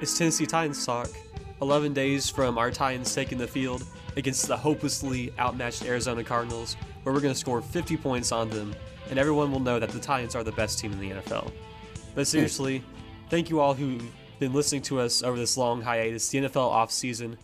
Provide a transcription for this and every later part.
It's Tennessee Titans talk. 11 days from our Titans taking the field against the hopelessly outmatched Arizona Cardinals, where we're going to score 50 points on them, and everyone will know that the Titans are the best team in the NFL. But seriously, thank you all who've been listening to us over this long hiatus. The NFL offseason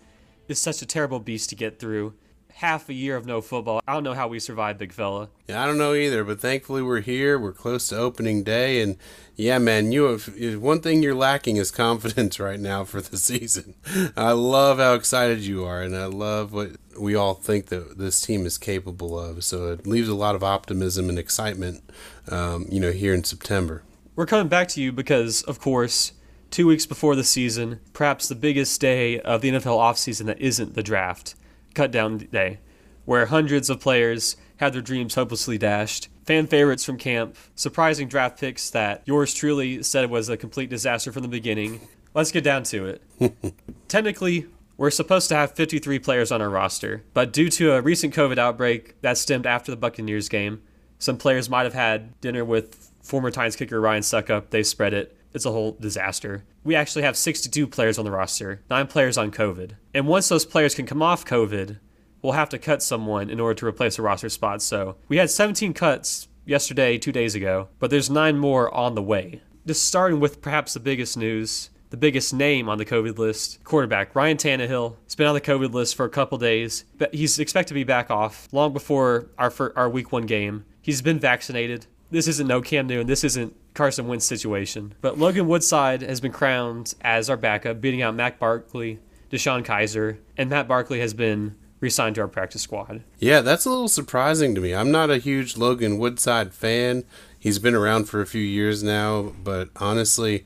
is such a terrible beast to get through. Half a year of no football. I don't know how we survived, big fella. Yeah, I don't know either, but thankfully we're here. We're close to opening day, and yeah, man, you have one thing you're lacking is confidence right now for the season. I love how excited you are, and I love what we all think that this team is capable of. So it leaves a lot of optimism and excitement, um, you know, here in September. We're coming back to you because, of course, two weeks before the season, perhaps the biggest day of the NFL offseason that isn't the draft, cut down day, where hundreds of players had their dreams hopelessly dashed. Fan favorites from camp, surprising draft picks that yours truly said was a complete disaster from the beginning. Let's get down to it. Technically, we're supposed to have 53 players on our roster, but due to a recent COVID outbreak that stemmed after the Buccaneers game, some players might have had dinner with former Titans kicker Ryan Succop. They spread it. It's a whole disaster. We actually have 62 players on the roster, nine players on COVID. And once those players can come off COVID, we'll have to cut someone in order to replace a roster spot. So we had 17 cuts yesterday, two days ago, but there's nine more on the way. Just starting with perhaps the biggest news the biggest name on the COVID list, quarterback Ryan Tannehill. He's been on the COVID list for a couple days, but he's expected to be back off long before our our week one game. He's been vaccinated. This isn't no Cam Newton. This isn't Carson Wentz situation. But Logan Woodside has been crowned as our backup, beating out Matt Barkley, DeShone Kizer, and Matt Barkley has been re-signed to our practice squad. Yeah, that's a little surprising to me. I'm not a huge Logan Woodside fan. He's been around for a few years now, but honestly,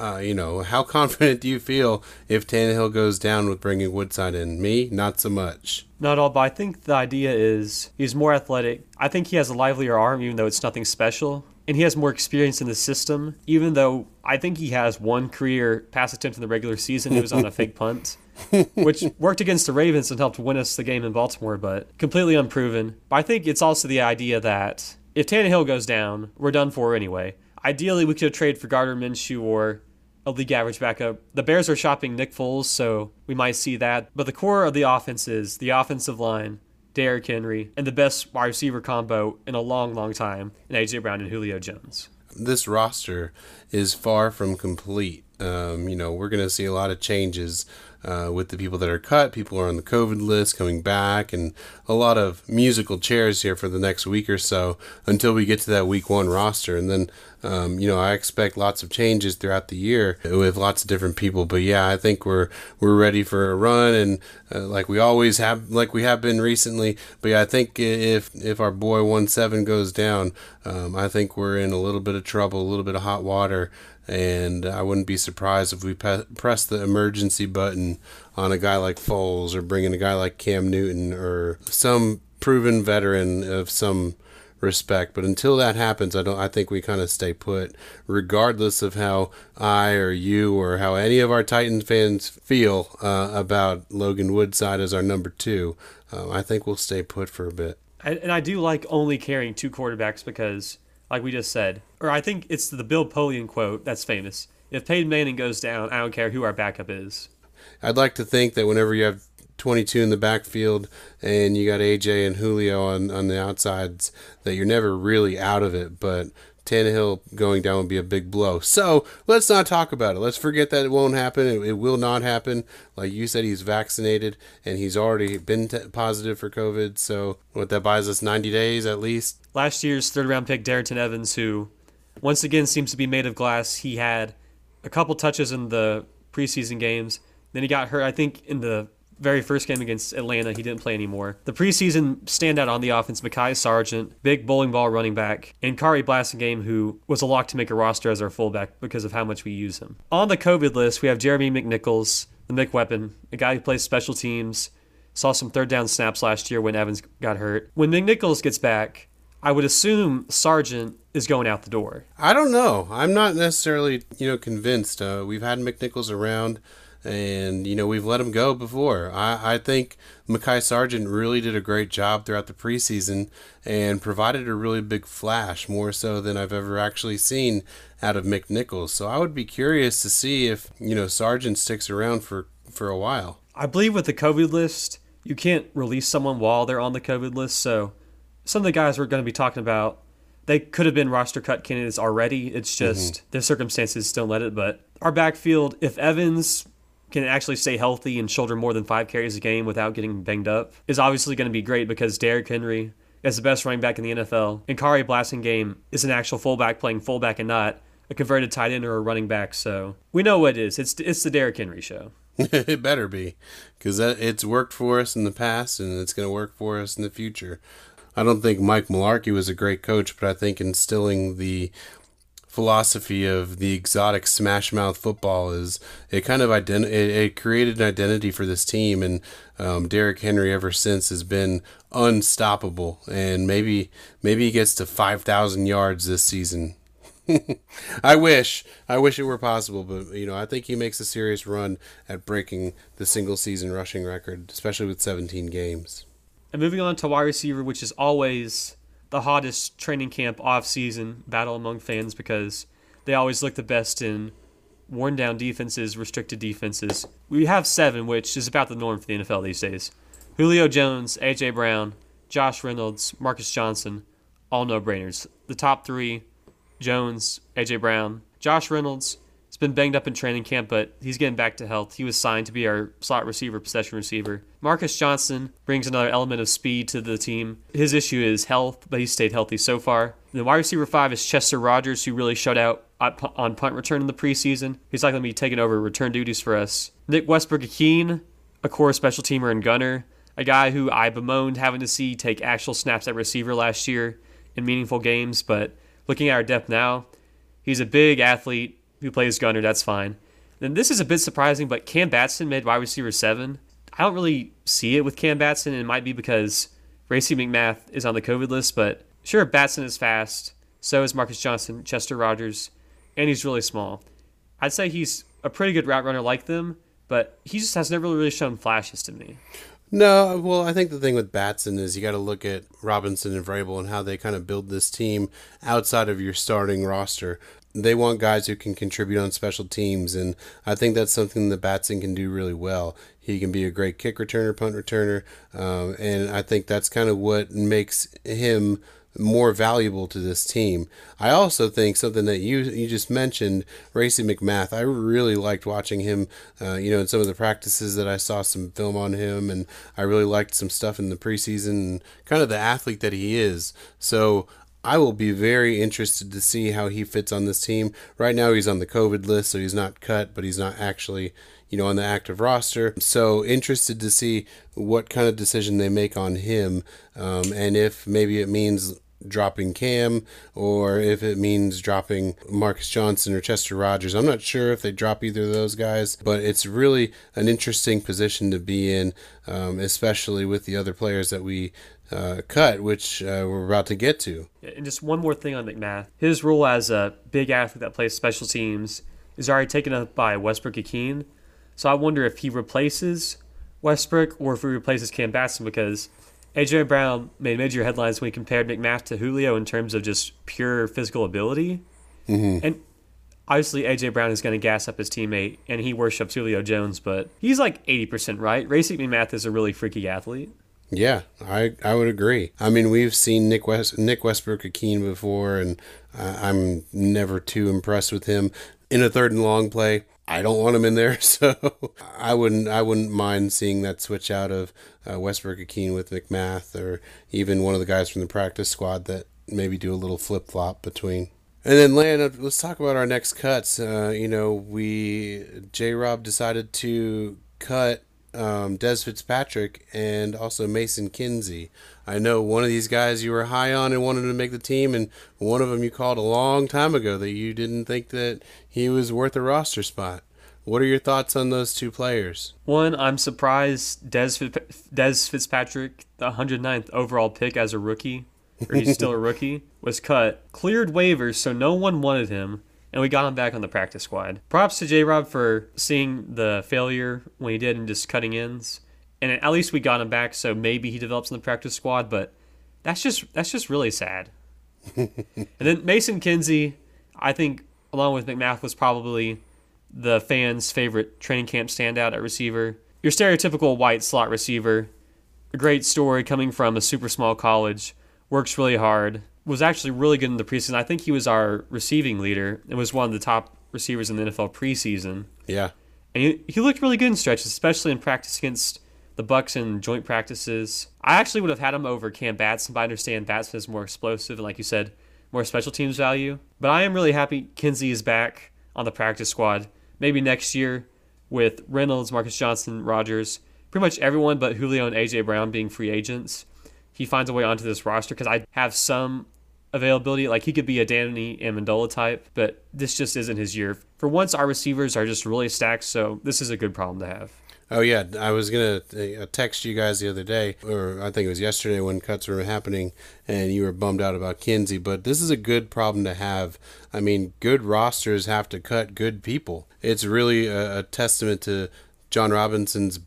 uh, you know, how confident do you feel if Tannehill goes down with bringing Woodside in? Me, not so much. Not at all, but I think the idea is he's more athletic. I think he has a livelier arm, even though it's nothing special. And he has more experience in the system, even though I think he has one career pass attempt in the regular season. It was on a fake punt, which worked against the Ravens and helped win us the game in Baltimore, but completely unproven. But I think it's also the idea that if Tannehill goes down, we're done for anyway. Ideally, we could trade for Gardner Minshew or a league average backup. The Bears are shopping Nick Foles, so we might see that. But the core of the offense is the offensive line, Derrick Henry, and the best wide receiver combo in a long, long time in AJ Brown and Julio Jones. This roster is far from complete. Um, you know, we're going to see a lot of changes uh, with the people that are cut. People are on the COVID list coming back, and a lot of musical chairs here for the next week or so until we get to that week one roster. And then, um, you know, I expect lots of changes throughout the year with lots of different people. But yeah, I think we're we're ready for a run, and uh, like we always have, like we have been recently. But yeah, I think if if our boy one seven goes down, um, I think we're in a little bit of trouble, a little bit of hot water and I wouldn't be surprised if we pe- press the emergency button on a guy like Foles or bring in a guy like Cam Newton or some proven veteran of some respect. But until that happens, I don't. I think we kind of stay put, regardless of how I or you or how any of our Titans fans feel uh, about Logan Woodside as our number two. Uh, I think we'll stay put for a bit. And I do like only carrying two quarterbacks because like we just said. Or I think it's the Bill Polian quote that's famous. If Peyton Manning goes down, I don't care who our backup is. I'd like to think that whenever you have 22 in the backfield and you got AJ and Julio on, on the outsides, that you're never really out of it. But Tannehill going down would be a big blow. So let's not talk about it. Let's forget that it won't happen. It, it will not happen. Like you said, he's vaccinated and he's already been t- positive for COVID. So what that buys us 90 days at least. Last year's third round pick, Darrynton Evans, who once again seems to be made of glass. He had a couple touches in the preseason games. Then he got hurt, I think, in the very first game against Atlanta, he didn't play anymore. The preseason standout on the offense, Mekhi Sargent, big bowling ball running back, and Khari Blasingame, who was a lock to make a roster as our fullback because of how much we use him. On the COVID list, we have Jeremy McNichols, the McWeapon, a guy who plays special teams, saw some third down snaps last year when Evans got hurt. When McNichols gets back, I would assume Sargent is going out the door. I don't know. I'm not necessarily, you know, convinced. Uh, we've had McNichols around and you know we've let him go before. I, I think Mekhi Sargent really did a great job throughout the preseason and provided a really big flash, more so than I've ever actually seen out of McNichols. So I would be curious to see if you know Sargent sticks around for for a while. I believe with the COVID list, you can't release someone while they're on the COVID list. So some of the guys we're going to be talking about, they could have been roster cut candidates already. It's just mm-hmm. their circumstances don't let it. But our backfield, if Evans can actually stay healthy and shoulder more than five carries a game without getting banged up, is obviously going to be great because Derrick Henry is the best running back in the NFL. And Khari Blasingame is an actual fullback playing fullback and not a converted tight end or a running back. So we know what it is. It's it's the Derrick Henry show. it better be, because it's worked for us in the past, and it's going to work for us in the future. I don't think Mike Mularkey was a great coach, but I think instilling the philosophy of the exotic smash mouth football is it kind of ident- it, it created an identity for this team. And um, Derrick Henry ever since has been unstoppable. And maybe maybe he gets to 5000 yards this season. I wish I wish it were possible but you know I think he makes a serious run at breaking the single season rushing record especially with 17 games. And moving on to wide receiver which is always the hottest training camp off-season battle among fans because they always look the best in worn down defenses, restricted defenses. We have seven, which is about the norm for the NFL these days. Julio Jones, AJ Brown, Josh Reynolds, Marcus Johnson, all no brainers. The top three Jones, AJ Brown, Josh Reynolds, been banged up in training camp, but he's getting back to health. He was signed to be our slot receiver, possession receiver. Marcus Johnson brings another element of speed to the team. His issue is health, but he's stayed healthy so far. The wide receiver five is Chester Rogers, who really showed out on punt return in the preseason. He's likely to be taking over return duties for us. Nick Westbrook-Ikhine, a core special teamer and gunner, a guy who I bemoaned having to see take actual snaps at receiver last year in meaningful games, but looking at our depth now, he's a big athlete who plays gunner, that's fine. Then this is a bit surprising, but Cam Batson made wide receiver seven. I don't really see it with Cam Batson, and it might be because Racey McMath is on the COVID list, but sure, Batson is fast. So is Marcus Johnson, Chester Rogers, and he's really small. I'd say he's a pretty good route runner like them, but he just has never really shown flashes to me. No, well, I think the thing with Batson is you got to look at Robinson and Vrabel and how they kind of build this team outside of your starting roster they want guys who can contribute on special teams, and I think that's something that Batson can do really well. He can be a great kick returner, punt returner, um, and I think that's kind of what makes him more valuable to this team. I also think something that you you just mentioned, Racey McMath. I really liked watching him. Uh, you know, in some of the practices that I saw some film on him, and I really liked some stuff in the preseason. Kind of the athlete that he is. So I will be very interested to see how he fits on this team. Right now, he's on the COVID list, so he's not cut, but he's not actually, you know, on the active roster. So interested to see what kind of decision they make on him, um, and if maybe it means dropping Cam or if it means dropping Marcus Johnson or Chester Rogers. I'm not sure if they drop either of those guys, but it's really an interesting position to be in, um, especially with the other players that we uh, cut, which uh, we're about to get to. And just one more thing on McMath. His role as a big athlete that plays special teams is already taken up by Westbrook-Ikhine. So I wonder if he replaces Westbrook or if he replaces Cam Batson because AJ Brown made major headlines when he compared McMath to Julio in terms of just pure physical ability. Mm-hmm. And obviously AJ Brown is going to gas up his teammate and he worships Julio Jones, but he's like 80% right. Racey McMath is a really freaky athlete. Yeah, I I would agree. I mean, we've seen Nick West Nick Westbrook-Ikhine before, and uh, I'm never too impressed with him in a third and long play. I don't want him in there, so I wouldn't I wouldn't mind seeing that switch out of uh, Westbrook-Ikhine with McMath, or even one of the guys from the practice squad that maybe do a little flip flop between. And then, Land, let's talk about our next cuts. Uh, you know, we J. Rob decided to cut um, Dez Fitzpatrick and also Mason Kinsey. I know one of these guys you were high on and wanted to make the team, and one of them you called a long time ago that you didn't think that he was worth a roster spot. What are your thoughts on those two players? One, I'm surprised Dez, Dez Fitzpatrick, the 109th overall pick as a rookie, or he's still a rookie, was cut. Cleared waivers, so no one wanted him. And we got him back on the practice squad. Props to J Rob for seeing the failure when he did and just cutting ends. And at least we got him back, so maybe he develops in the practice squad, but that's just that's just really sad. and then Mason Kinsey, I think, along with McMath, was probably the fans' favorite training camp standout at receiver. Your stereotypical white slot receiver. A great story coming from a super small college. Works really hard. Was actually really good in the preseason. I think he was our receiving leader and was one of the top receivers in the NFL preseason. Yeah. And he, he looked really good in stretches, especially in practice against the Bucks in joint practices. I actually would have had him over Cam Batson, but I understand Batson is more explosive and, like you said, more special teams value. But I am really happy Kinsey is back on the practice squad. Maybe next year with Reynolds, Marcus Johnson, Rogers, pretty much everyone but Julio and AJ Brown being free agents. He finds a way onto this roster because I have some availability. Like he could be a Danny Amendola type, but this just isn't his year. For once, our receivers are just really stacked, so this is a good problem to have. Oh yeah, I was gonna uh, text you guys the other day, or I think it was yesterday when cuts were happening, and you were bummed out about Kinsey. But this is a good problem to have. I mean, good rosters have to cut good people. It's really a, a testament to Jon Robinson's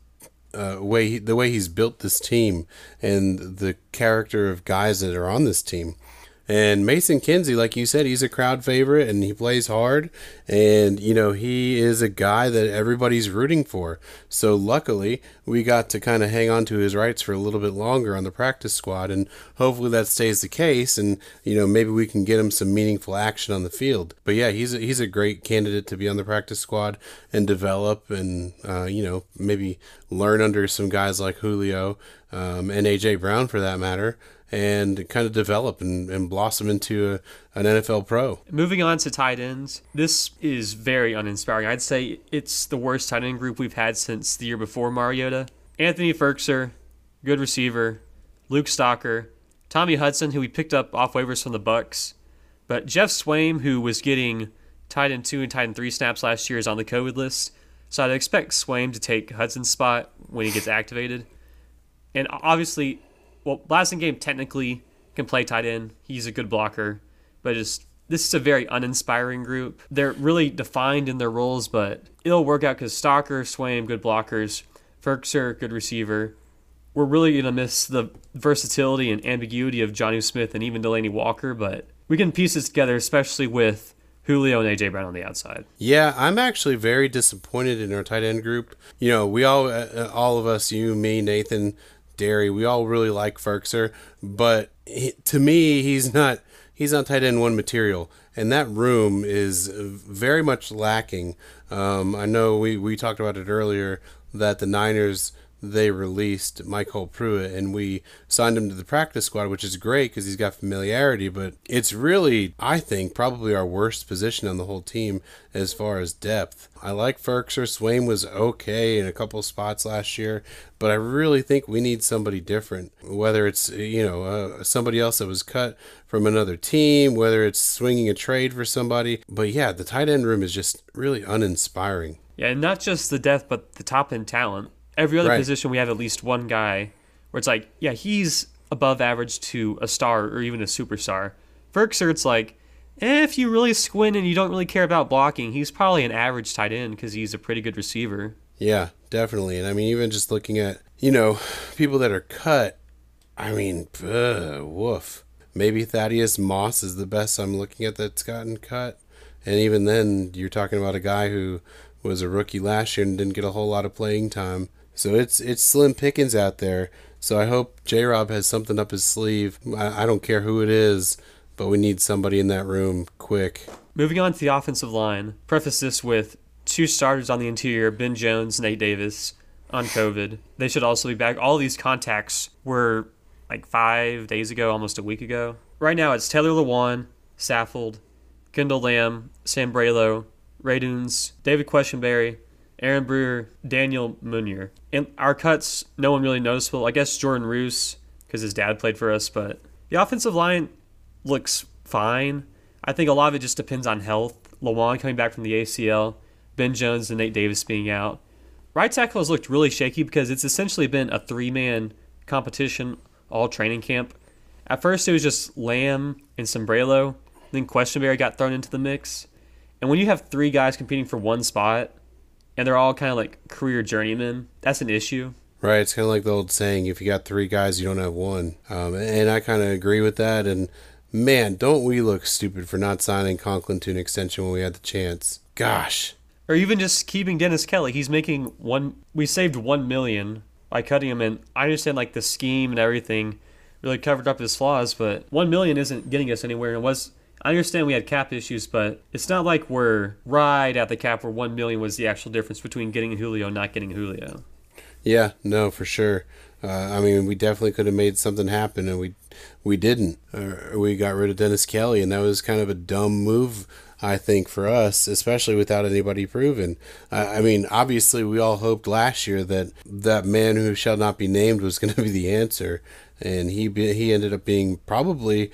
uh, way, he, the way he's built this team, and the character of guys that are on this team. And Mason Kinsey, like you said, he's a crowd favorite and he plays hard. And, you know, he is a guy that everybody's rooting for. So luckily, we got to kind of hang on to his rights for a little bit longer on the practice squad. And hopefully that stays the case. And, you know, maybe we can get him some meaningful action on the field. But yeah, he's a, he's a great candidate to be on the practice squad and develop and, uh, you know, maybe learn under some guys like Julio um, and A.J. Brown for that matter and kind of develop and, and blossom into a, an NFL pro. Moving on to tight ends, this is very uninspiring. I'd say it's the worst tight end group we've had since the year before Mariota. Anthony Firkser, good receiver. Luke Stocker, Tommy Hudson, who we picked up off waivers from the Bucks, but Geoff Swaim, who was getting tight end two and tight end three snaps last year, is on the COVID list. So I'd expect Swaim to take Hudson's spot when he gets activated. And obviously, well, Blasingame technically can play tight end. He's a good blocker, but just this is a very uninspiring group. They're really defined in their roles, but it'll work out because Stocker, Swaim, good blockers, Firkser, good receiver. We're really to miss the versatility and ambiguity of Jonnu Smith and even Delanie Walker, but we can piece this together, especially with Julio and AJ Brown on the outside. Yeah, I'm actually very disappointed in our tight end group. You know, we all, uh, all of us, you, me, Nathan, Derry, we all really like Firkser, but he, to me, he's not he's not tight end one material, and that room is very much lacking. Um, I know we we talked about it earlier that the Niners they released MyCole Pruitt and we signed him to the practice squad, which is great because he's got familiarity. But it's really, I think, probably our worst position on the whole team as far as depth. I like Firkser. Swaim was okay in a couple spots last year, but I really think we need somebody different. Whether it's you know uh, somebody else that was cut from another team, whether it's swinging a trade for somebody. But yeah, the tight end room is just really uninspiring. Yeah, and not just the depth, but the top end talent every other right. position we have at least one guy where it's like, yeah, he's above average to a star or even a superstar. Firkser, it's like, eh, if you really squint and you don't really care about blocking, he's probably an average tight end because he's a pretty good receiver. Yeah, definitely. And I mean, even just looking at, you know, people that are cut, I mean, ugh, woof. Maybe Thaddeus Moss is the best I'm looking at that's gotten cut. And even then, you're talking about a guy who was a rookie last year and didn't get a whole lot of playing time. So it's it's slim pickings out there. So I hope J Rob has something up his sleeve. I, I don't care who it is, but we need somebody in that room quick. Moving on to the offensive line, preface this with two starters on the interior, Ben Jones, Nate Davis, on COVID. They should also be back. All these contacts were like five days ago, almost a week ago. Right now it's Taylor Lewan, Saffold, Kendall Lamm, Sambrailo, Ray Dunes, David Quessenberry, Aaron Brewer, Daniel Munyer. And our cuts, no one really noticeable. I guess Jordan Roos, because his dad played for us, but the offensive line looks fine. I think a lot of it just depends on health. Lewan coming back from the ACL, Ben Jones and Nate Davis being out. Right tackle has looked really shaky because it's essentially been a three man competition all training camp. At first, it was just Lamm and Sambrailo. Then Quessenberry got thrown into the mix. And when you have three guys competing for one spot, and they're all kind of like career journeymen, that's an issue. Right. It's kind of like the old saying: if you got three guys, you don't have one. Um, and I kind of agree with that. And man, don't we look stupid for not signing Conklin to an extension when we had the chance? Gosh. Or even just keeping Dennis Kelly. He's making one. We saved one million by cutting him, and I understand like the scheme and everything really covered up his flaws, but one million isn't getting us anywhere. And it was I understand we had cap issues, but it's not like we're right at the cap where one million was the actual difference between getting Julio and not getting Julio. Yeah, no, for sure. Uh, I mean, we definitely could have made something happen, and we we didn't. Uh, we got rid of Dennis Kelly, and that was kind of a dumb move, I think, for us, especially without anybody proven. Uh, I mean, obviously, we all hoped last year that that man who shall not be named was going to be the answer, and he he ended up being probably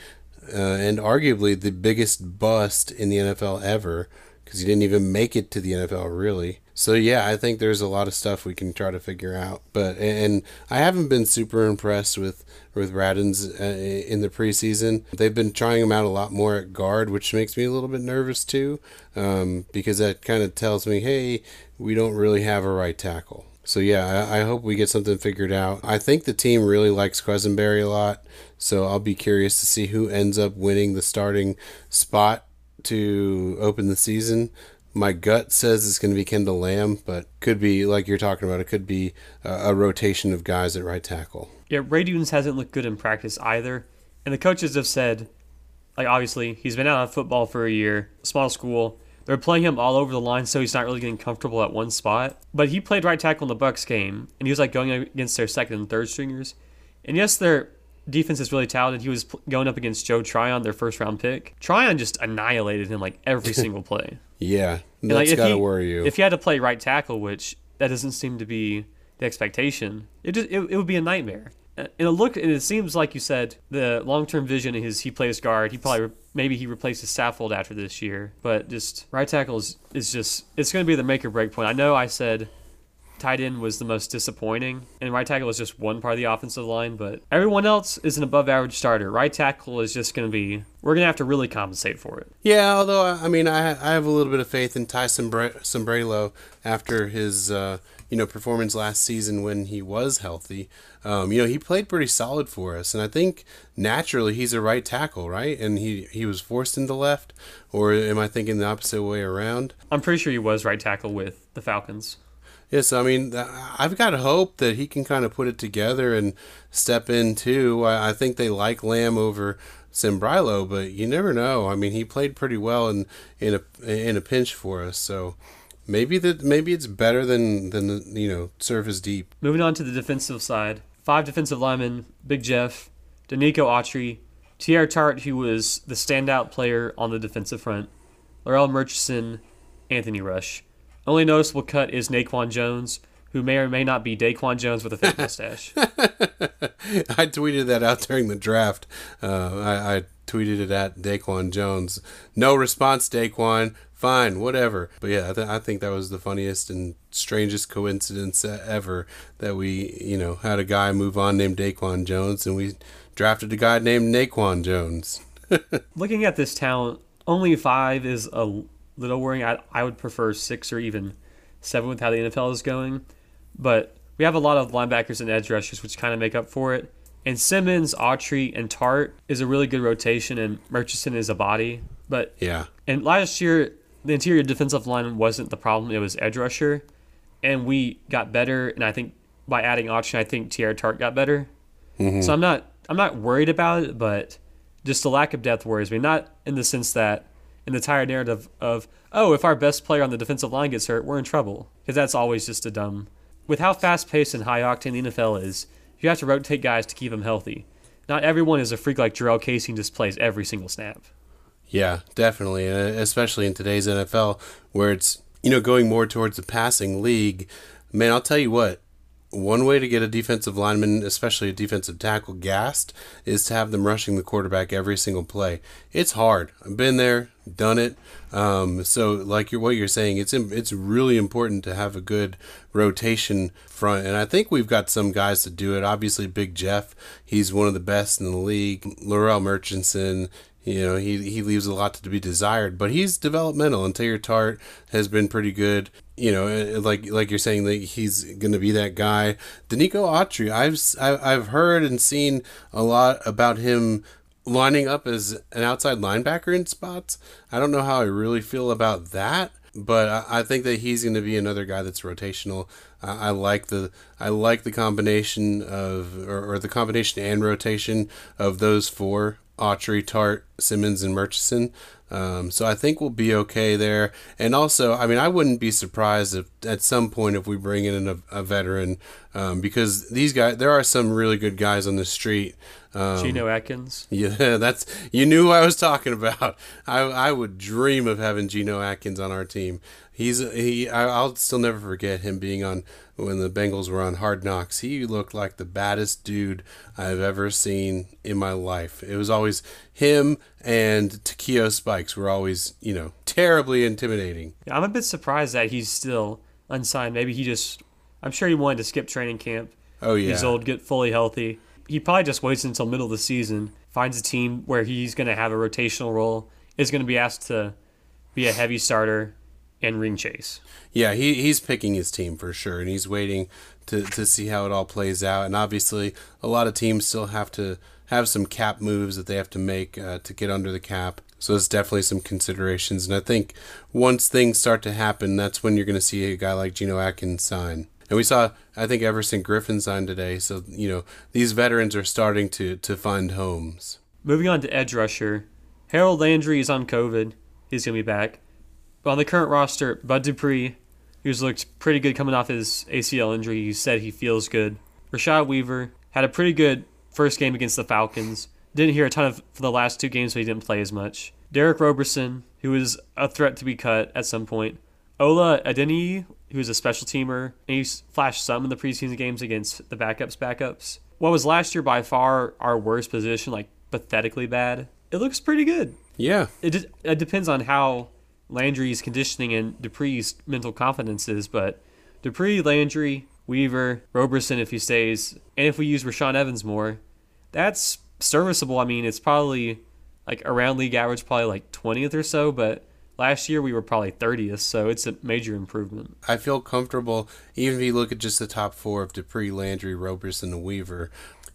uh, and arguably the biggest bust in the NFL ever because he didn't even make it to the NFL really. So yeah, I think there's a lot of stuff we can try to figure out. But and I haven't been super impressed with with Radunz uh, in the preseason. They've been trying him out a lot more at guard, which makes me a little bit nervous too, um, because that kind of tells me, hey, we don't really have a right tackle. So yeah, I, I, hope we get something figured out. I think the team really likes Quessenberry a lot, so I'll be curious to see who ends up winning the starting spot to open the season. My gut says it's going to be Kendall Lamm, but could be like you're talking about. It could be a, a rotation of guys at right tackle. Yeah, Radunz hasn't looked good in practice either, and the coaches have said, like obviously he's been out of football for a year, small school they're playing him all over the line, so he's not really getting comfortable at one spot. But he played right tackle in the Bucks game, and he was like going against their second and third stringers. And yes, their defense is really talented. He was going up against Joe Tryon, their first round pick. Tryon just annihilated him like every single play. yeah, that's like, gotta he, worry you. If he had to play right tackle, which that doesn't seem to be the expectation, it just it, it would be a nightmare it look and it seems like you said the long term vision is he plays guard. He probably maybe he replaces Saffold after this year, but just right tackle is, is just it's going to be the make or break point. I know I said tight end was the most disappointing, and right tackle is just one part of the offensive line, but everyone else is an above average starter. Right tackle is just going to be, we're going to have to really compensate for it. Yeah, although, I mean, I, I have a little bit of faith in Ty Sambrailo after his, uh, you know, performance last season when he was healthy. Um, you know, he played pretty solid for us, and I think naturally he's a right tackle, right? And he he was forced into left, or am I thinking the opposite way around? I'm pretty sure he was right tackle with the Falcons. Yes, I mean, I've got hope that he can kind of put it together and step in too. I, think they like Lamm over Sambrailo, but you never know. I mean, he played pretty well in in a in a pinch for us, so maybe that maybe it's better than than you know surface deep. Moving on to the defensive side, five defensive linemen: Big Jeff, Denico Autry, Teair Tart, who was the standout player on the defensive front, Larrell Murchison, Anthony Rush. Only noticeable cut is Naquan Jones, who may or may not be Daquan Jones with a fake mustache. I tweeted that out during the draft. Uh, I, I, tweeted it at Daquan Jones. No response, Daquan. Fine, whatever. But yeah, I, th- I think that was the funniest and strangest coincidence ever that we, you know, had a guy move on named Daquan Jones, and we drafted a guy named Naquan Jones. Looking at this talent, only five is a little worrying. I, I would prefer six or even seven with how the NFL is going. But we have a lot of linebackers and edge rushers, which kind of make up for it. And Simmons, Autry, and Tart is a really good rotation, and Murchison is a body. But yeah, and last year the interior defensive line wasn't the problem; it was edge rusher, and we got better. And I think by adding Autry, I think Teair Tart got better. Mm-hmm. So I'm not I'm not worried about it, but just the lack of depth worries me. Not in the sense that in the tired narrative of oh, if our best player on the defensive line gets hurt, we're in trouble because that's always just a dumb. With how fast paced and high octane the NFL is, you have to rotate guys to keep them healthy. Not everyone is a freak like Jurrell Casey and just plays every single snap. Yeah, definitely, especially in today's NFL where it's you know going more towards the passing league. Man, I'll tell you what, one way to get a defensive lineman, especially a defensive tackle, gassed is to have them rushing the quarterback every single play. It's hard. I've been there, done it. Um, so, like you're, what you're saying, it's it's really important to have a good rotation front, and I think we've got some guys to do it. Obviously, Big Jeff, he's one of the best in the league. Larrell Murchison, You know, he, he leaves a lot to be desired, but he's developmental. And Teair Tart has been pretty good. You know, like like you're saying, that he's going to be that guy. Denico Autry, I've I've heard and seen a lot about him lining up as an outside linebacker in spots. I don't know how I really feel about that, but I, I think that he's going to be another guy that's rotational. I, I like the I like the combination of or, or the combination and rotation of those four Autry, Tart, Simmons, and Murchison. Um, so I think we'll be okay there. And also, I mean, I wouldn't be surprised if at some point if we bring in a, a veteran, um, because these guys, there are some really good guys on the street. Um, Geno Atkins. Yeah, that's you knew who I was talking about. I I would dream of having Geno Atkins on our team. He's he. I'll still never forget him being on when the Bengals were on Hard Knocks. He looked like the baddest dude I've ever seen in my life. It was always him and Takeo Spikes were always, you know, terribly intimidating. Yeah, I'm a bit surprised that he's still unsigned. Maybe he just, I'm sure he wanted to skip training camp. Oh, yeah. He's old, get fully healthy. He probably just waits until middle of the season, finds a team where he's going to have a rotational role, is going to be asked to be a heavy starter and ring chase. Yeah, he, he's picking his team for sure, and he's waiting to, to see how it all plays out. And obviously, a lot of teams still have to have some cap moves that they have to make uh, to get under the cap. So there's definitely some considerations. And I think once things start to happen, that's when you're going to see a guy like Geno Atkins sign. And we saw, I think, Everson Griffen signed today. So, you know, these veterans are starting to, to find homes. Moving on to edge rusher. Harold Landry is on COVID. He's going to be back. But on the current roster, Bud Dupree, who's looked pretty good coming off his ACL injury, he said he feels good. Rashad Weaver had a pretty good first game against the Falcons. Didn't hear a ton of for the last two games, so he didn't play as much. Derick Roberson, who was a threat to be cut at some point. Ola Adeniyi, who's a special teamer, and he flashed some in the preseason games against the backups backups. What was last year by far our worst position, like pathetically bad, it looks pretty good. Yeah. It, it depends on how Landry's conditioning and Dupree's mental confidence is, but Dupree, Landry, Weaver, Roberson if he stays, and if we use Rashaan Evans more, that's serviceable. I mean, it's probably like around league average, probably like 20th or so, but last year we were probably 30th, so it's a major improvement. I feel comfortable, even if you look at just the top four of Dupree, Landry, Roberson, and the Weaver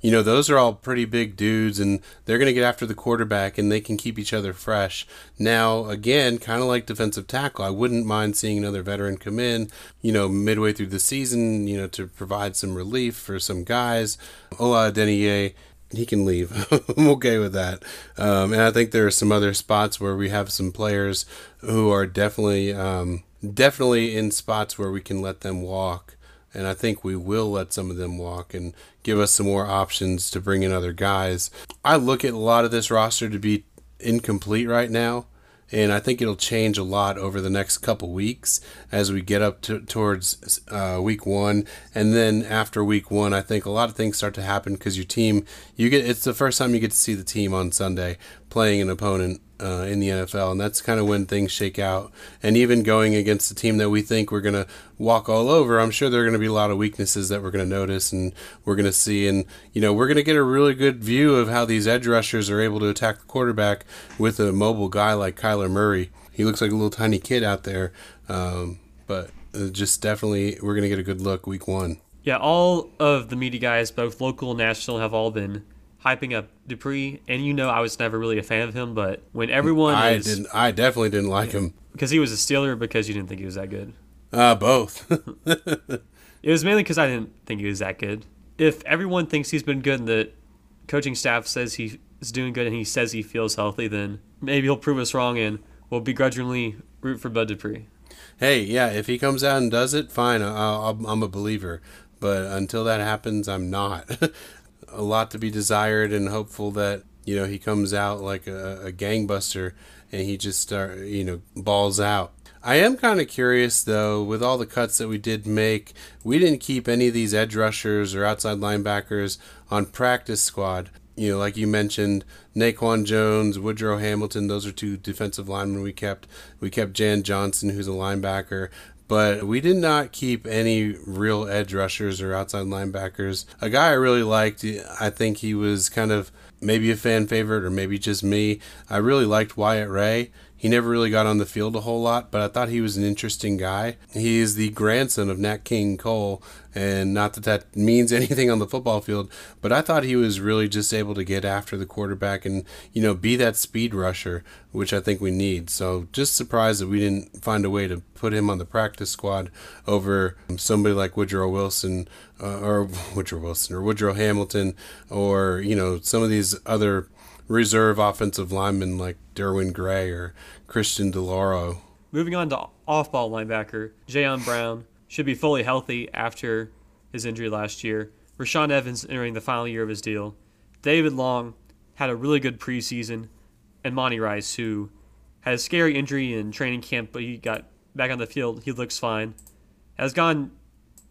you know, those are all pretty big dudes and they're going to get after the quarterback and they can keep each other fresh. Now, again, kind of like defensive tackle, I wouldn't mind seeing another veteran come in, you know, midway through the season, you know, to provide some relief for some guys. Ola Adeniyi, he can leave. I'm okay with that. Um, and I think there are some other spots where we have some players who are definitely, um, definitely in spots where we can let them walk and I think we will let some of them walk and give us some more options to bring in other guys. I look at a lot of this roster to be incomplete right now, and I think it'll change a lot over the next couple weeks as we get up to, towards uh, week one, and then after week one, I think a lot of things start to happen because your team, you get it's the first time you get to see the team on Sunday playing an opponent uh, in the NFL, and that's kind of when things shake out. And even going against a team that we think we're going to walk all over, I'm sure there are going to be a lot of weaknesses that we're going to notice and we're going to see. And, you know, we're going to get a really good view of how these edge rushers are able to attack the quarterback with a mobile guy like Kyler Murray. He looks like a little tiny kid out there, um, but uh, just definitely we're going to get a good look week one. Yeah, all of the media guys, both local and national, have all been hyping up Dupree, and you know I was never really a fan of him, but when everyone I is, didn't, I definitely didn't like him because he was a Steeler, because you didn't think he was that good. Uh, both. it was mainly because I didn't think he was that good. If everyone thinks he's been good and the coaching staff says he is doing good and he says he feels healthy, then maybe he'll prove us wrong and we'll begrudgingly root for Bud Dupree. Hey, yeah, if he comes out and does it, fine. i am a believer. But until that happens, I'm not. a lot to be desired and hopeful that you know he comes out like a, a gangbuster and he just start you know balls out. I am kind of curious though, with all the cuts that we did make, we didn't keep any of these edge rushers or outside linebackers on practice squad. You know, like you mentioned, Naquan Jones, Woodrow Hamilton, those are two defensive linemen we kept. We kept Jan Johnson, who's a linebacker. But we did not keep any real edge rushers or outside linebackers. A guy I really liked, I think he was kind of maybe a fan favorite or maybe just me. I really liked Wyatt Ray. He never really got on the field a whole lot, but I thought he was an interesting guy. He is the grandson of Nat King Cole, and not that that means anything on the football field, but I thought he was really just able to get after the quarterback and, you know, be that speed rusher, which I think we need. So just surprised that we didn't find a way to put him on the practice squad over somebody like Woodrow Wilson uh, or Woodrow Wilson or Woodrow Hamilton or, you know, some of these other reserve offensive linemen like Derwin Gray or Christian DiLauro. Moving on to off ball linebacker, Jayon Brown should be fully healthy after his injury last year. Rashaan Evans entering the final year of his deal. David Long had a really good preseason. And Monty Rice, who had a scary injury in training camp, but he got back on the field. He looks fine. Has gone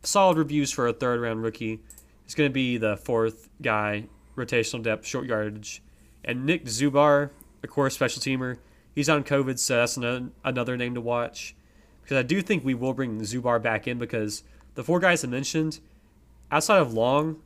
solid reviews for a third round rookie. He's going to be the fourth guy, rotational depth, short yardage. And Nick Dzubnar, a core special teamer, he's on COVID, so that's another name to watch. Because I do think we will bring Dzubnar back in because the four guys I mentioned, outside of Long,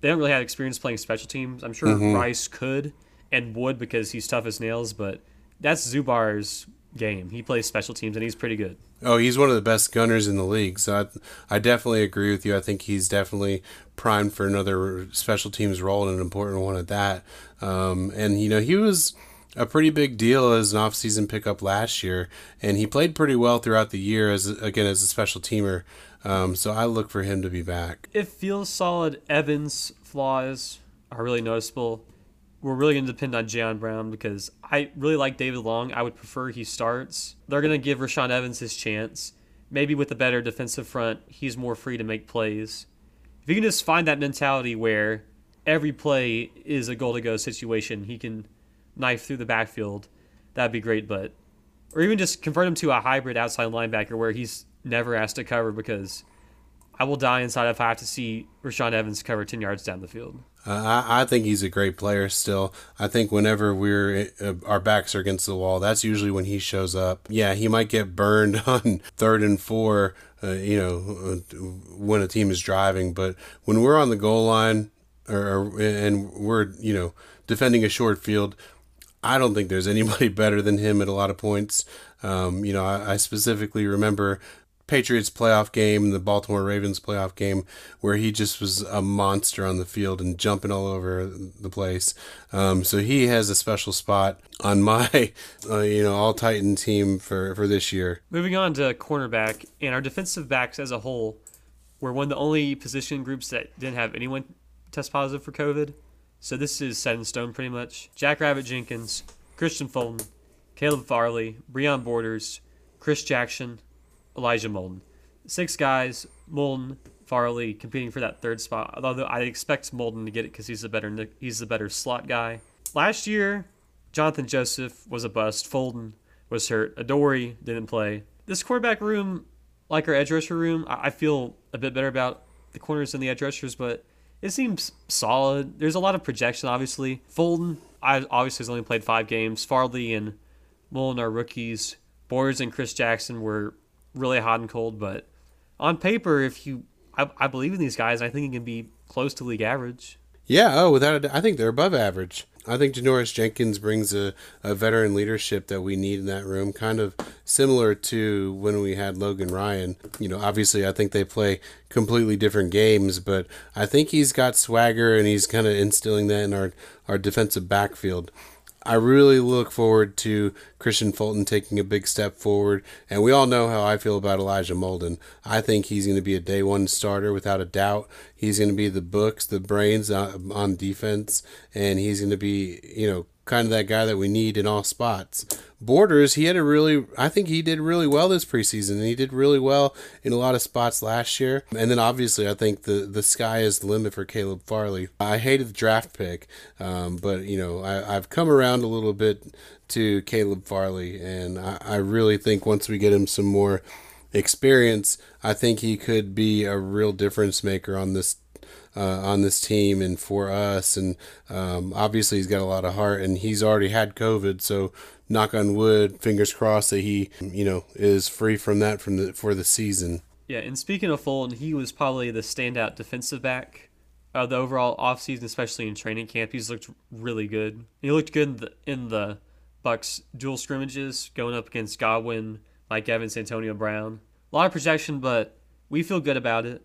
they don't really have experience playing special teams. I'm sure mm-hmm. Rice could and would because he's tough as nails, but that's Dzubnar's game. He plays special teams and he's pretty good. Oh, he's one of the best gunners in the league. So I, I definitely agree with you. I think he's definitely primed for another special teams role and an important one at that. Um, and you know, he was a pretty big deal as an offseason pickup last year, and he played pretty well throughout the year as again as a special teamer. Um, so I look for him to be back. It feels solid. Evans' flaws are really noticeable we're really going to depend on Jayon Brown because I really like David Long. I would prefer he starts. They're going to give Rashaan Evans his chance. Maybe with a better defensive front, he's more free to make plays. If you can just find that mentality where every play is a goal to go situation, he can knife through the backfield. That'd be great. But or even just convert him to a hybrid outside linebacker where he's never asked to cover because I will die inside if I have to see Rashaan Evans cover 10 yards down the field. Uh, I, think he's a great player still. I think whenever we're uh, our backs are against the wall, that's usually when he shows up. Yeah, he might get burned on third and four, uh, you know, uh, when a team is driving, but when we're on the goal line or, and we're, you know, defending a short field, I don't think there's anybody better than him at a lot of points. Um, you know, I, I specifically remember Patriots playoff game, the Baltimore Ravens playoff game, where he just was a monster on the field and jumping all over the place. Um, so he has a special spot on my, uh, you know, all Titan team for for this year. Moving on to cornerback and our defensive backs as a whole, we're one of the only position groups that didn't have anyone test positive for COVID. So this is set in stone pretty much. Jack Rabbit Jenkins, Kristian Fulton, Caleb Farley, Breon Borders, Chris Jackson. Elijah Molden. Six guys, Molden, Farley competing for that third spot. Although I expect Molden to get it because he's a better he's a better slot guy. Last year, Johnathan Joseph was a bust. Fulton was hurt. Adoree didn't play. This quarterback room, like our edge rusher room, I feel a bit better about the corners and the edge rushers, but it seems solid. There's a lot of projection, obviously. Fulton, I obviously has only played five games. Farley and Molden are rookies. Borders and Chris Jackson were really hot and cold, but on paper, if you, I, I believe in these guys. I think he can be close to league average. Yeah, oh, without a, I think they're above average. I think Janoris Jenkins brings a, a veteran leadership that we need in that room, kind of similar to when we had Logan Ryan. You know, obviously, I think they play completely different games, but I think he's got swagger and he's kind of instilling that in our, our defensive backfield. I really look forward to Kristian Fulton taking a big step forward. And we all know how I feel about Elijah Molden. I think he's going to be a day one starter without a doubt. He's going to be the books, the brains uh, on defense, and he's going to be, you know, kind of that guy that we need in all spots. Borders, he had a really, I think he did really well this preseason, he did really well in a lot of spots last year. And then obviously, I think the the sky is the limit for Caleb Farley. I hated the draft pick, um, but you know, I, I've come around a little bit to Caleb Farley, and I, I really think once we get him some more experience, I think he could be a real difference maker on this uh, on this team and for us. And um, obviously, he's got a lot of heart, and he's already had COVID, so knock on wood, fingers crossed that he, you know, is free from that from the for the season. Yeah, and speaking of Fulton, he was probably the standout defensive back of the overall offseason, especially in training camp. He's looked really good. He looked good in the, in the Bucks dual scrimmages going up against Godwin, Mike Evans, Antonio Brown. A lot of projection, but we feel good about it.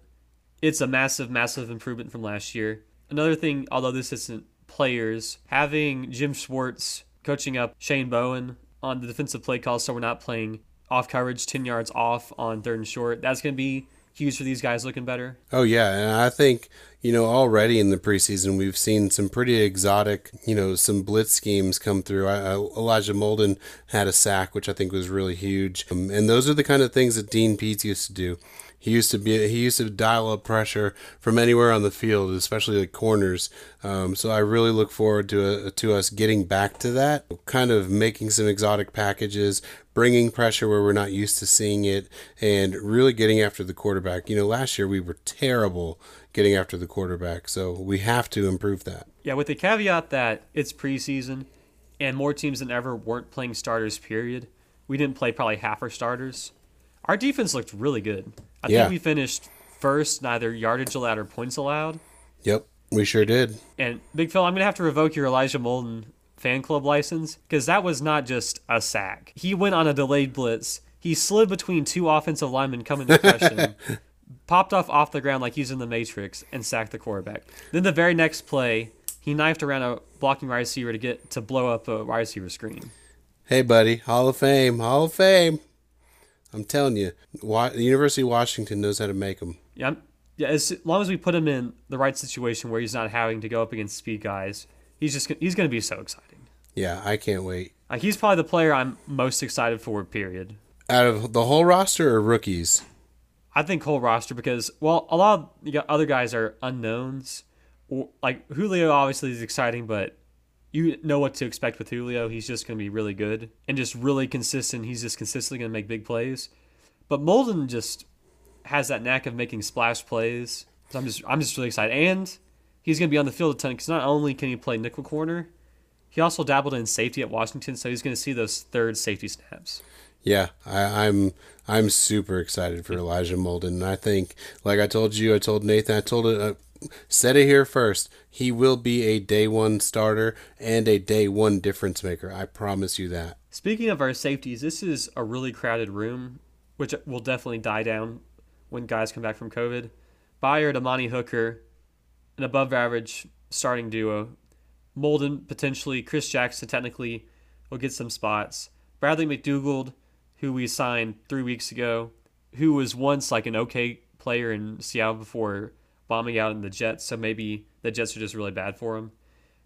It's a massive, massive improvement from last year. Another thing, although this isn't players, having Jim Schwartz coaching up Shane Bowen on the defensive play call, so we're not playing off coverage 10 yards off on third and short. That's going to be huge for these guys looking better. Oh yeah, and I think you know already in the preseason we've seen some pretty exotic, you know, some blitz schemes come through. I, I, Elijah Molden had a sack, which I think was really huge, um, and those are the kind of things that Dean Pees used to do. He used to be he used to dial up pressure from anywhere on the field, especially the corners. Um, so I really look forward to a, to us getting back to that, kind of making some exotic packages, bringing pressure where we're not used to seeing it, and really getting after the quarterback. You know, last year we were terrible getting after the quarterback, so we have to improve that. Yeah, with the caveat that it's preseason and more teams than ever weren't playing starters. Period. We didn't play probably half our starters. Our defense looked really good. I Yeah. think we finished first, neither yardage allowed or points allowed. Yep, we sure did. And Big Phil, I'm gonna have to revoke your Elijah Molden fan club license because that was not just a sack. He went on a delayed blitz. He slid between two offensive linemen coming to crush him, popped off off the ground like he's in the Matrix, and sacked the quarterback. Then the very next play, he knifed around a blocking wide receiver to get to blow up a wide receiver screen. Hey, buddy, Hall of Fame, Hall of Fame. I'm telling you, Wa- the University of Washington knows how to make them. Yeah, yeah. As long as we put him in the right situation where he's not having to go up against speed guys, he's just he's gonna be so exciting. Yeah, I can't wait. Like he's probably the player I'm most excited for. Period. Out of the whole roster or rookies? I think whole roster because well, a lot of the other guys are unknowns. Like Julio obviously is exciting, but you know what to expect with Julio. He's just going to be really good and just really consistent. He's just consistently going to make big plays. But Molden just has that knack of making splash plays. So I'm just I'm just really excited, and he's going to be on the field a ton because not only can he play nickel corner, he also dabbled in safety at Washington, so he's going to see those third safety snaps. Yeah, I, I'm I'm super excited for Elijah Molden. And I think, like I told you, I told Nathan, I told it, uh, said it here first. He will be a day one starter and a day one difference maker. I promise you that. Speaking of our safeties, this is a really crowded room, which will definitely die down when guys come back from COVID. Byard, Amani Hooker, an above average starting duo. Molden, potentially. Chris Jackson, technically, will get some spots. Bradley McDougald, who we signed three weeks ago, who was once like an okay player in Seattle before bombing out in the Jets, so maybe the Jets are just really bad for him.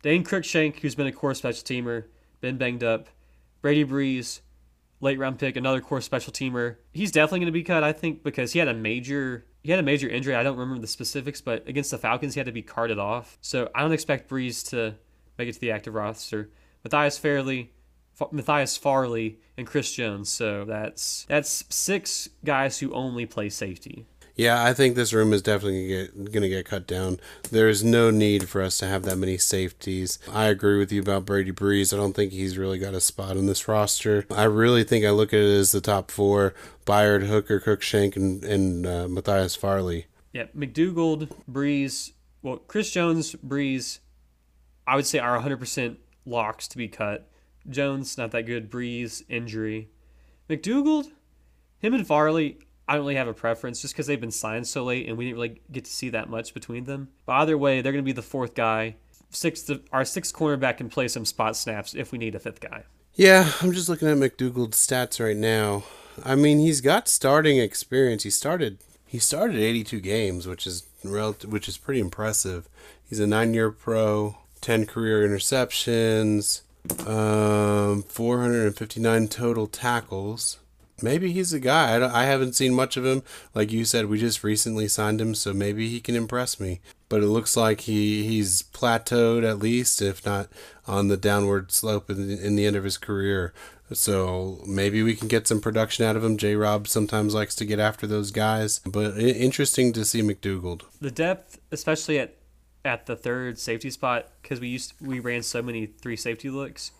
Dane Cruikshank, who's been a core special teamer, been banged up. Brady Breeze, late round pick, another core special teamer. He's definitely going to be cut, I think, because he had a major he had a major injury. I don't remember the specifics, but against the Falcons, he had to be carted off. So I don't expect Breeze to make it to the active roster. Matthias Fairley, Matthias Farley, and Chris Jones. So that's that's six guys who only play safety. Yeah, I think this room is definitely gonna get, gonna get cut down. There is no need for us to have that many safeties. I agree with you about Brady Breeze. I don't think he's really got a spot in this roster. I really think I look at it as the top four: Byard, Hooker, Cruikshank, and, and uh, Matthias Farley. Yeah, McDougald, Breeze, well, Chris Jones, Breeze, I would say are 100% locks to be cut. Jones, not that good. Breeze, injury. McDougald, him and Farley, I don't really have a preference just because they've been signed so late and we didn't really get to see that much between them. But either way, they're going to be the fourth guy. Sixth, our sixth cornerback can play some spot snaps if we need a fifth guy. Yeah, I'm just looking at McDougald's stats right now. I mean, he's got starting experience. He started he started 82 games, which is rel- which is pretty impressive. He's a nine-year pro, 10 career interceptions, um, 459 total tackles. Maybe he's a guy. I, I haven't seen much of him. Like you said, we just recently signed him, so maybe he can impress me. But it looks like he, he's plateaued at least, if not on the downward slope in the, in the end of his career. So maybe we can get some production out of him. J. Rob sometimes likes to get after those guys, but interesting to see McDougald. The depth, especially at at the third safety spot, because we used we ran so many three safety looks,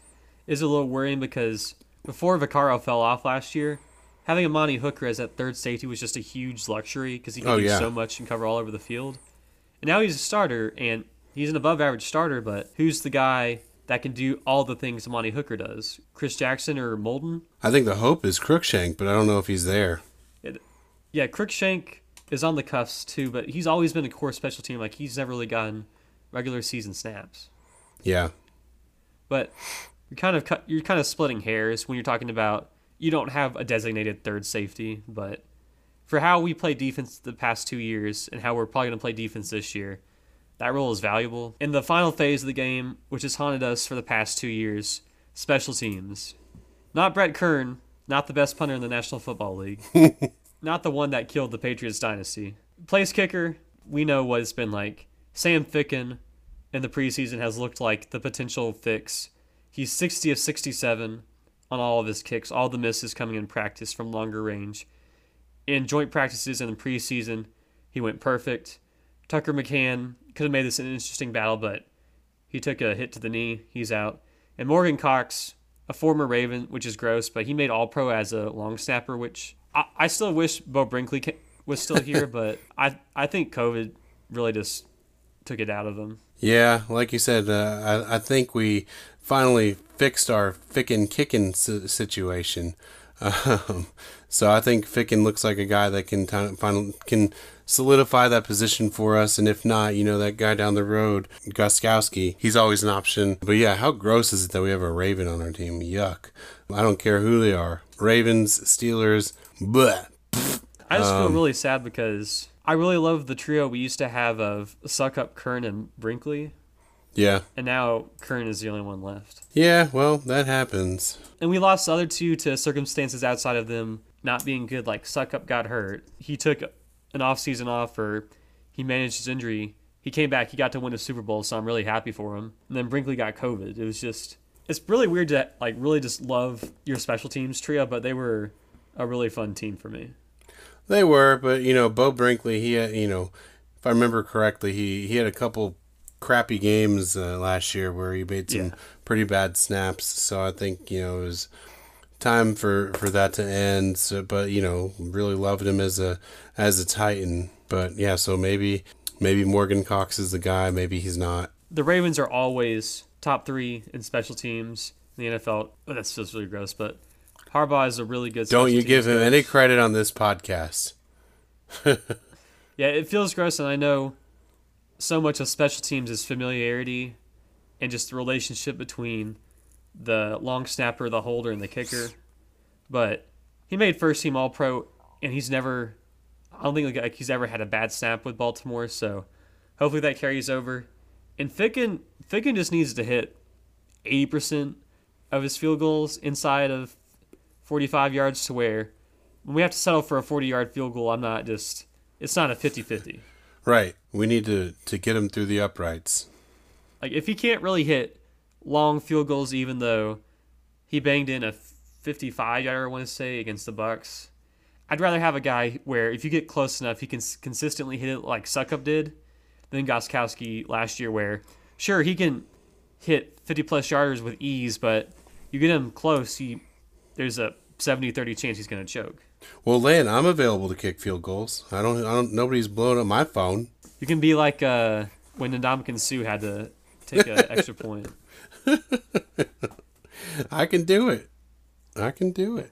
is a little worrying because before Vaccaro fell off last year, having Amani Hooker as that third safety was just a huge luxury because he can Oh, do yeah. so much and cover all over the field. And now he's a starter, and he's an above average starter, but who's the guy that can do all the things Amani Hooker does? Chris Jackson or Molden? I think the hope is Cruikshank, but I don't know if he's there. Yeah, Cruikshank is on the cuffs too, but he's always been a core special team. Like he's never really gotten regular season snaps. Yeah. But you're kind of cut, you're kind of splitting hairs when you're talking about you don't have a designated third safety, but for how we play defense the past two years and how we're probably going to play defense this year, that role is valuable. In the final phase of the game, which has haunted us for the past two years, special teams. Not Brett Kern, not the best punter in the National Football League, not the one that killed the Patriots dynasty. Place kicker, we know what it's been like. Sam Ficken in the preseason has looked like the potential fix. He's 60 of 67 on all of his kicks, all the misses coming in practice from longer range. In joint practices in the preseason, he went perfect. Tucker McCann could have made this an interesting battle, but he took a hit to the knee. He's out. And Morgan Cox, a former Raven, which is gross, but he made All Pro as a long snapper, which I, I still wish Beau Brinkley was still here, but I I think COVID really just took it out of him. Yeah, like you said, uh, I, I think we finally fixed our Ficken kicking situation. Um, so I think Ficken looks like a guy that can t- final, can solidify that position for us, and if not, you know that guy down the road, Gostkowski, he's always an option. But yeah, how gross is it that we have a Raven on our team? Yuck! I don't care who they are, Ravens, Steelers, but I just Um, feel really sad because I really love the trio we used to have of Succop, Kern, and Brinkley, yeah, and now Kern is the only one left. yeah. Well, that happens. And we lost the other two to circumstances outside of them not being good. Like Succop got hurt. He took an off season off, or he managed his injury. He came back. He got to win a Super Bowl, so I'm really happy for him. And then Brinkley got COVID. It was just it's really weird to like really just love your special teams trio, but they were a really fun team for me. They were, but you know, Beau Brinkley, he had, you know, if I remember correctly, he he had a couple crappy games uh, last year where he made some Yeah. pretty bad snaps. So I think you know it was time for for that to end. So, but you know, really loved him as a as a Titan. But yeah, so maybe maybe Morgan Cox is the guy. Maybe he's not. the Ravens are always top three in special teams in the NFL. Oh, that's just really gross, but Harbaugh is a really good. Don't you give him coach. any credit on this podcast? Yeah, it feels gross, and I know so much of special teams is familiarity and just the relationship between the long snapper, the holder, and the kicker. But he made first team All Pro, and he's never. I don't think like he's ever had a bad snap with Baltimore, so hopefully that carries over. And Ficken, Ficken just needs to hit eighty percent of his field goals inside of forty-five yards to where when we have to settle for a forty-yard field goal, I'm not just. It's not a 50-50. Right. We need to to get him through the uprights. Like if he can't really hit long field goals, even though he banged in a 55 yarder, I want to say against the Bucks, I'd rather have a guy where if you get close enough, he can consistently hit it like Succop did, than Gostkowski last year, where sure he can hit 50 plus yarders with ease, but you get him close, he there's a 70-30 chance he's going to choke. Well, Lane, I'm available to kick field goals. I don't. I don't. Nobody's blowing up my phone. You can be like uh, when Ndamukong Suh had to take an extra point. I can do it. I can do it.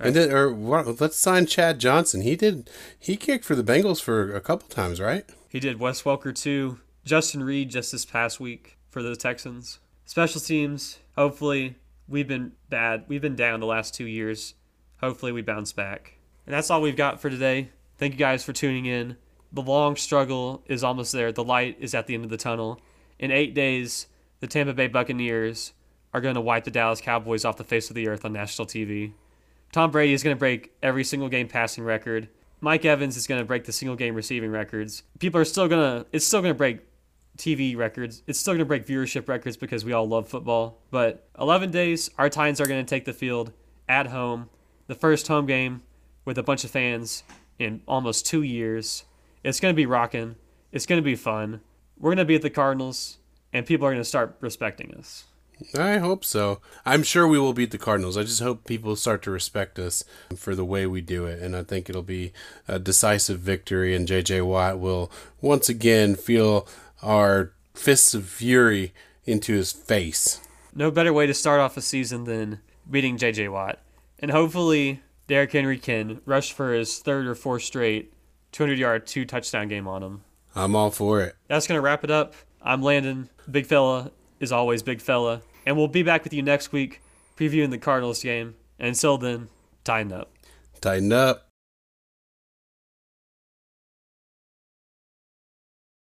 And then, or what, let's sign Chad Johnson. He did. He kicked for the Bengals for a couple times, right? He did Wes Welker too. Justin Reid just this past week for the Texans. Special teams. Hopefully, we've been bad. We've been down the last two years. Hopefully, we bounce back. And that's all we've got for today. Thank you guys for tuning in. The long struggle is almost there. The light is at the end of the tunnel. In eight days, the Tampa Bay Buccaneers are going to wipe the Dallas Cowboys off the face of the earth on national TV. Tom Brady is going to break every single game passing record. Mike Evans is going to break the single game receiving records. People are still going to, it's still going to break TV records. It's still going to break viewership records because we all love football. But 11 days, our Titans are going to take the field at home. The first home game with a bunch of fans in almost two years. It's going to be rocking. It's going to be fun. We're going to be at the Cardinals, and people are going to start respecting us. I hope so. I'm sure we will beat the Cardinals. I just hope people start to respect us for the way we do it. And I think it'll be a decisive victory, and JJ Watt will once again feel our fists of fury into his face. No better way to start off a season than beating JJ Watt. And hopefully, Derrick Henry can rush for his third or fourth straight 200 yard, two touchdown game on him. I'm all for it. That's going to wrap it up. I'm Landon. Big fella is always big fella. And we'll be back with you next week previewing the Cardinals game. And until then, tighten up. Tighten up.